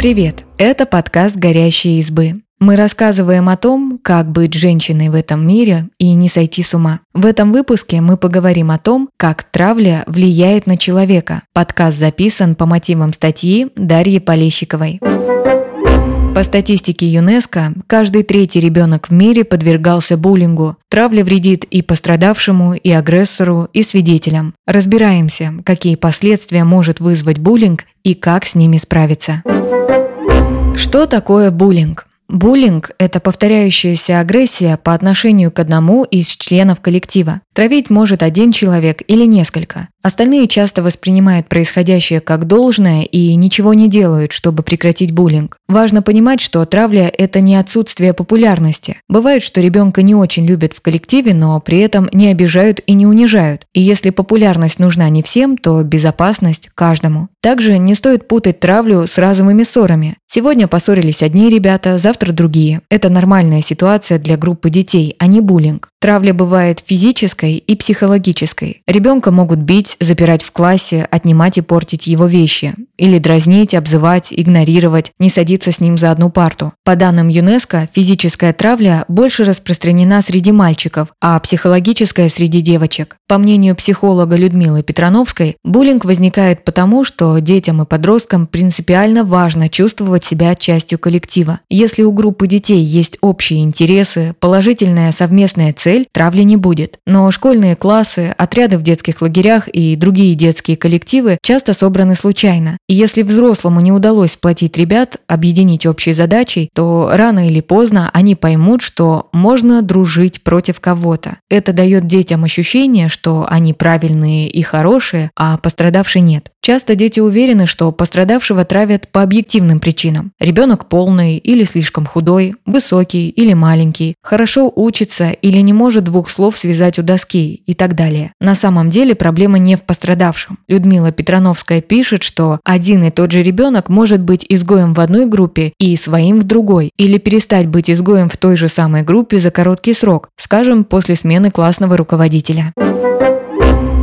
Привет! Это подкаст «Горящие избы». Мы рассказываем о том, как быть женщиной в этом мире и не сойти с ума. В этом выпуске мы поговорим о том, как травля влияет на человека. Подкаст записан по мотивам статьи Дарьи Полещиковой. По статистике ЮНЕСКО, каждый третий ребенок в мире подвергался буллингу. Травля вредит и пострадавшему, и агрессору, и свидетелям. Разбираемся, какие последствия может вызвать буллинг и как с ними справиться. Что такое буллинг? Буллинг – это повторяющаяся агрессия по отношению к одному из членов коллектива. Травить может один человек или несколько. Остальные часто воспринимают происходящее как должное и ничего не делают, чтобы прекратить буллинг. Важно понимать, что травля – это не отсутствие популярности. Бывает, что ребенка не очень любят в коллективе, но при этом не обижают и не унижают. И если популярность нужна не всем, то безопасность – каждому. Также не стоит путать травлю с разовыми ссорами. Сегодня поссорились одни ребята, завтра другие. Это нормальная ситуация для группы детей, а не буллинг. Травля бывает физической и психологической. Ребенка могут бить, запирать в классе, отнимать и портить его вещи. Или дразнить, обзывать, игнорировать, не садиться с ним за одну парту. По данным ЮНЕСКО, физическая травля больше распространена среди мальчиков, а психологическая среди девочек. По мнению психолога Людмилы Петрановской, буллинг возникает потому, что детям и подросткам принципиально важно чувствовать себя частью коллектива. Если у группы детей есть общие интересы, положительная совместная цель, травли не будет. Но школьные классы, отряды в детских лагерях и другие детские коллективы часто собраны случайно. И если взрослому не удалось сплотить ребят, объединить общей задачей, то рано или поздно они поймут, что можно дружить против кого-то. Это дает детям ощущение, что они правильные и хорошие, а пострадавший нет. Часто дети уверены, что пострадавшего травят по объективным причинам. Ребенок полный или слишком худой, высокий или маленький, хорошо учится или не может двух слов связать у доски и так далее. На самом деле проблема не в пострадавшем. Людмила Петрановская пишет, что один и тот же ребенок может быть изгоем в одной группе и своим в другой, или перестать быть изгоем в той же самой группе за короткий срок, скажем, после смены классного руководителя.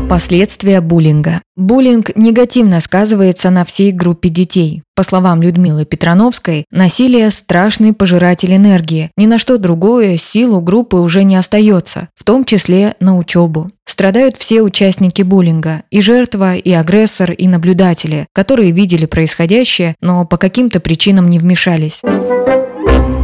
Последствия буллинга. Буллинг негативно сказывается на всей группе детей. По словам Людмилы Петрановской, насилие – страшный пожиратель энергии. Ни на что другое силу группы уже не остается, в том числе на учебу. Страдают все участники буллинга – и жертва, и агрессор, и наблюдатели, которые видели происходящее, но по каким-то причинам не вмешались.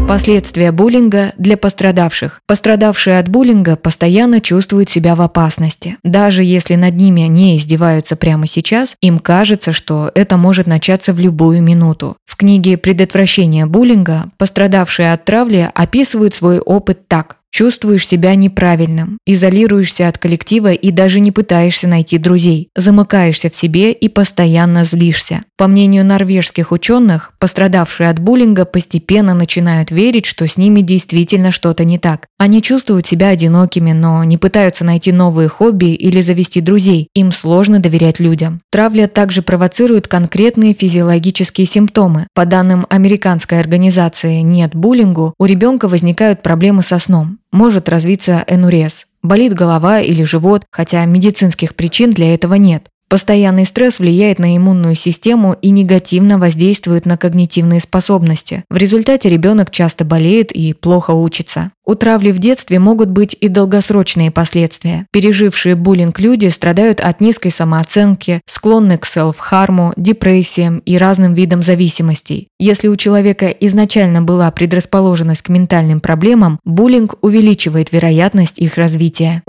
Последствия буллинга для пострадавших. Пострадавшие от буллинга постоянно чувствуют себя в опасности. Даже если над ними не издеваются прямо сейчас, им кажется, что это может начаться в любую минуту. В книге «Предотвращение буллинга» пострадавшие от травли описывают свой опыт так. Чувствуешь себя неправильным, изолируешься от коллектива и даже не пытаешься найти друзей, замыкаешься в себе и постоянно злишься. По мнению норвежских ученых, пострадавшие от буллинга постепенно начинают верить, что с ними действительно что-то не так. Они чувствуют себя одинокими, но не пытаются найти новые хобби или завести друзей. Им сложно доверять людям. Травля также провоцирует конкретные физиологические симптомы. По данным американской организации «Нет буллингу», у ребенка возникают проблемы со сном может развиться энурез. Болит голова или живот, хотя медицинских причин для этого нет. Постоянный стресс влияет на иммунную систему и негативно воздействует на когнитивные способности. В результате ребенок часто болеет и плохо учится. У травли в детстве могут быть и долгосрочные последствия. Пережившие буллинг люди страдают от низкой самооценки, склонны к селф-харму, депрессиям и разным видам зависимостей. Если у человека изначально была предрасположенность к ментальным проблемам, буллинг увеличивает вероятность их развития.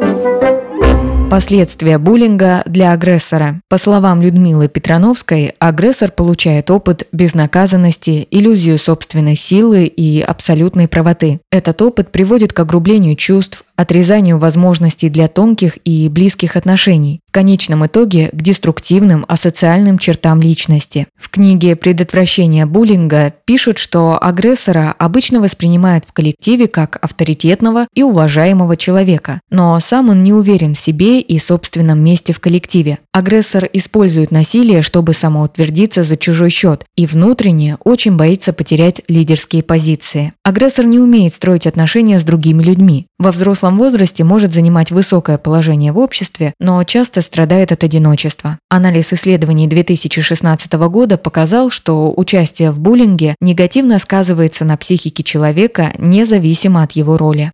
Последствия буллинга для агрессора. По словам Людмилы Петрановской, агрессор получает опыт безнаказанности, иллюзию собственной силы и абсолютной правоты. Этот опыт приводит к огрублению чувств, отрезанию возможностей для тонких и близких отношений, в конечном итоге к деструктивным асоциальным чертам личности. В книге «Предотвращение буллинга» пишут, что агрессора обычно воспринимают в коллективе как авторитетного и уважаемого человека, но сам он не уверен в себе и собственном месте в коллективе. Агрессор использует насилие, чтобы самоутвердиться за чужой счет и внутренне очень боится потерять лидерские позиции. Агрессор не умеет строить отношения с другими людьми. Во взрослом взрослом возрасте может занимать высокое положение в обществе, но часто страдает от одиночества. Анализ исследований 2016 года показал, что участие в буллинге негативно сказывается на психике человека независимо от его роли.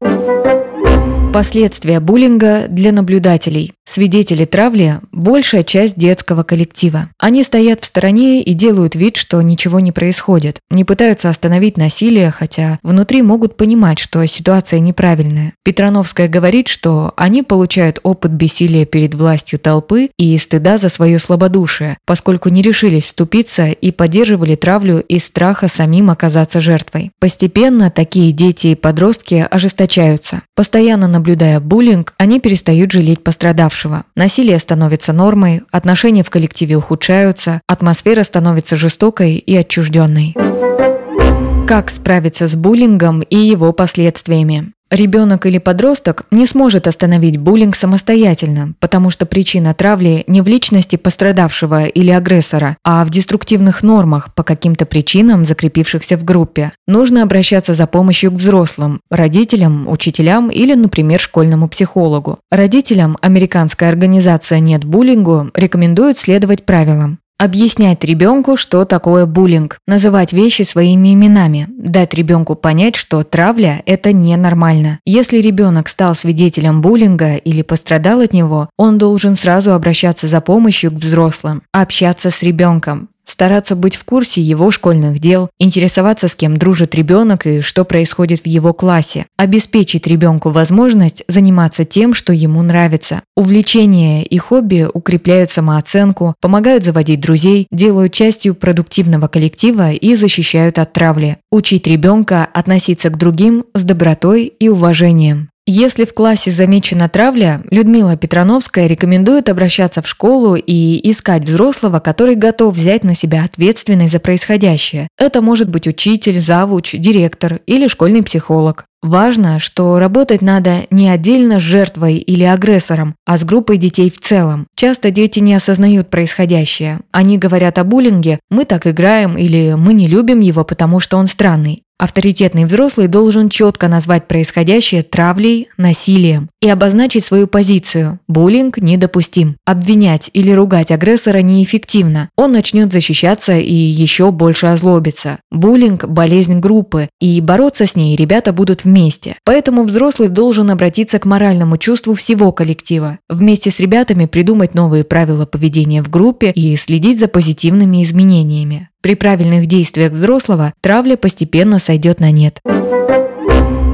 Последствия буллинга для наблюдателей. Свидетели травли – большая часть детского коллектива. Они стоят в стороне и делают вид, что ничего не происходит. Не пытаются остановить насилие, хотя внутри могут понимать, что ситуация неправильная. Петрановская говорит, что они получают опыт бессилия перед властью толпы и стыда за свое слабодушие, поскольку не решились вступиться и поддерживали травлю из страха самим оказаться жертвой. Постепенно такие дети и подростки ожесточаются. Постоянно наблюдая буллинг, они перестают жалеть пострадавшего. Насилие становится нормой, отношения в коллективе ухудшаются, атмосфера становится жестокой и отчужденной. Как справиться с буллингом и его последствиями? Ребенок или подросток не сможет остановить буллинг самостоятельно, потому что причина травли не в личности пострадавшего или агрессора, а в деструктивных нормах по каким-то причинам, закрепившихся в группе. Нужно обращаться за помощью к взрослым, родителям, учителям или, например, школьному психологу. Родителям американская организация «Нет буллингу» рекомендует следовать правилам. Объяснять ребенку, что такое буллинг, называть вещи своими именами, дать ребенку понять, что травля – это ненормально. Если ребенок стал свидетелем буллинга или пострадал от него, он должен сразу обращаться за помощью к взрослым, общаться с ребенком, стараться быть в курсе его школьных дел, интересоваться, с кем дружит ребенок и что происходит в его классе, обеспечить ребенку возможность заниматься тем, что ему нравится. Увлечения и хобби укрепляют самооценку, помогают заводить друзей, делают частью продуктивного коллектива и защищают от травли. Учить ребенка относиться к другим с добротой и уважением. Если в классе замечена травля, Людмила Петрановская рекомендует обращаться в школу и искать взрослого, который готов взять на себя ответственность за происходящее. Это может быть учитель, завуч, директор или школьный психолог. Важно, что работать надо не отдельно с жертвой или агрессором, а с группой детей в целом. Часто дети не осознают происходящее. Они говорят о буллинге «мы так играем» или «мы не любим его, потому что он странный». Авторитетный взрослый должен четко назвать происходящее травлей, насилием и обозначить свою позицию. Буллинг недопустим. Обвинять или ругать агрессора неэффективно. Он начнет защищаться и еще больше озлобится. Буллинг – болезнь группы, и бороться с ней ребята будут вместе. Поэтому взрослый должен обратиться к моральному чувству всего коллектива. Вместе с ребятами придумать новые правила поведения в группе и следить за позитивными изменениями. При правильных действиях взрослого травля постепенно сойдет на нет.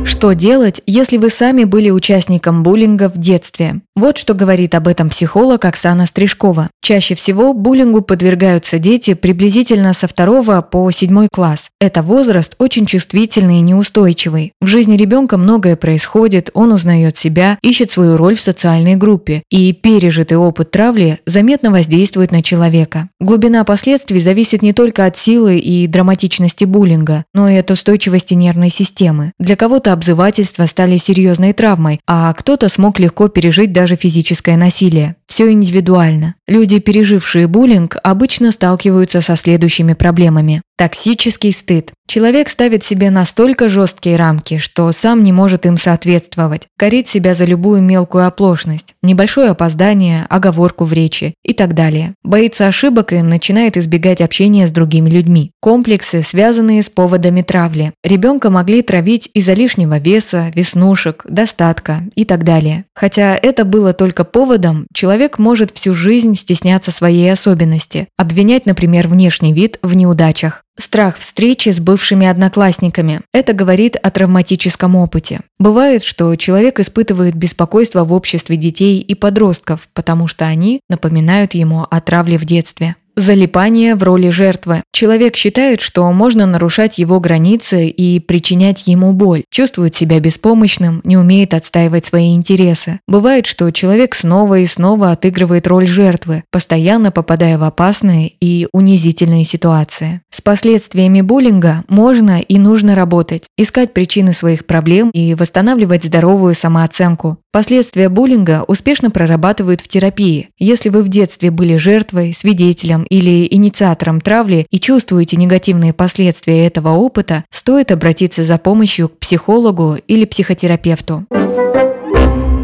Что делать, если вы сами были участником буллинга в детстве? Вот что говорит об этом психолог Оксана Стрижкова. Чаще всего буллингу подвергаются дети приблизительно со второго по седьмой класс. Это возраст очень чувствительный и неустойчивый. В жизни ребенка многое происходит, он узнает себя, ищет свою роль в социальной группе, и пережитый опыт травли заметно воздействует на человека. Глубина последствий зависит не только от силы и драматичности буллинга, но и от устойчивости нервной системы. Для кого-то обзывательства стали серьезной травмой, а кто-то смог легко пережить даже физическое насилие. Все индивидуально. Люди, пережившие буллинг, обычно сталкиваются со следующими проблемами. Токсический стыд. Человек ставит себе настолько жесткие рамки, что сам не может им соответствовать, корит себя за любую мелкую оплошность, небольшое опоздание, оговорку в речи и так далее. Боится ошибок и начинает избегать общения с другими людьми. Комплексы, связанные с поводами травли. Ребенка могли травить из-за лишнего веса, веснушек, достатка и так далее. Хотя это было только поводом, человек может всю жизнь стесняться своей особенности, обвинять, например, внешний вид в неудачах. Страх встречи с бывшими одноклассниками. Это говорит о травматическом опыте. Бывает, что человек испытывает беспокойство в обществе детей и подростков, потому что они напоминают ему о травле в детстве. Залипание в роли жертвы. Человек считает, что можно нарушать его границы и причинять ему боль, чувствует себя беспомощным, не умеет отстаивать свои интересы. Бывает, что человек снова и снова отыгрывает роль жертвы, постоянно попадая в опасные и унизительные ситуации. С последствиями буллинга можно и нужно работать, искать причины своих проблем и восстанавливать здоровую самооценку. Последствия буллинга успешно прорабатывают в терапии. Если вы в детстве были жертвой, свидетелем или инициатором травли и чувствуете негативные последствия этого опыта, стоит обратиться за помощью к психологу или психотерапевту.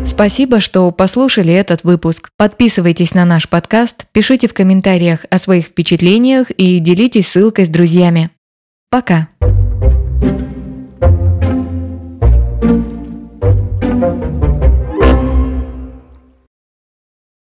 Спасибо, что послушали этот выпуск. Подписывайтесь на наш подкаст, пишите в комментариях о своих впечатлениях и делитесь ссылкой с друзьями. Пока! thank you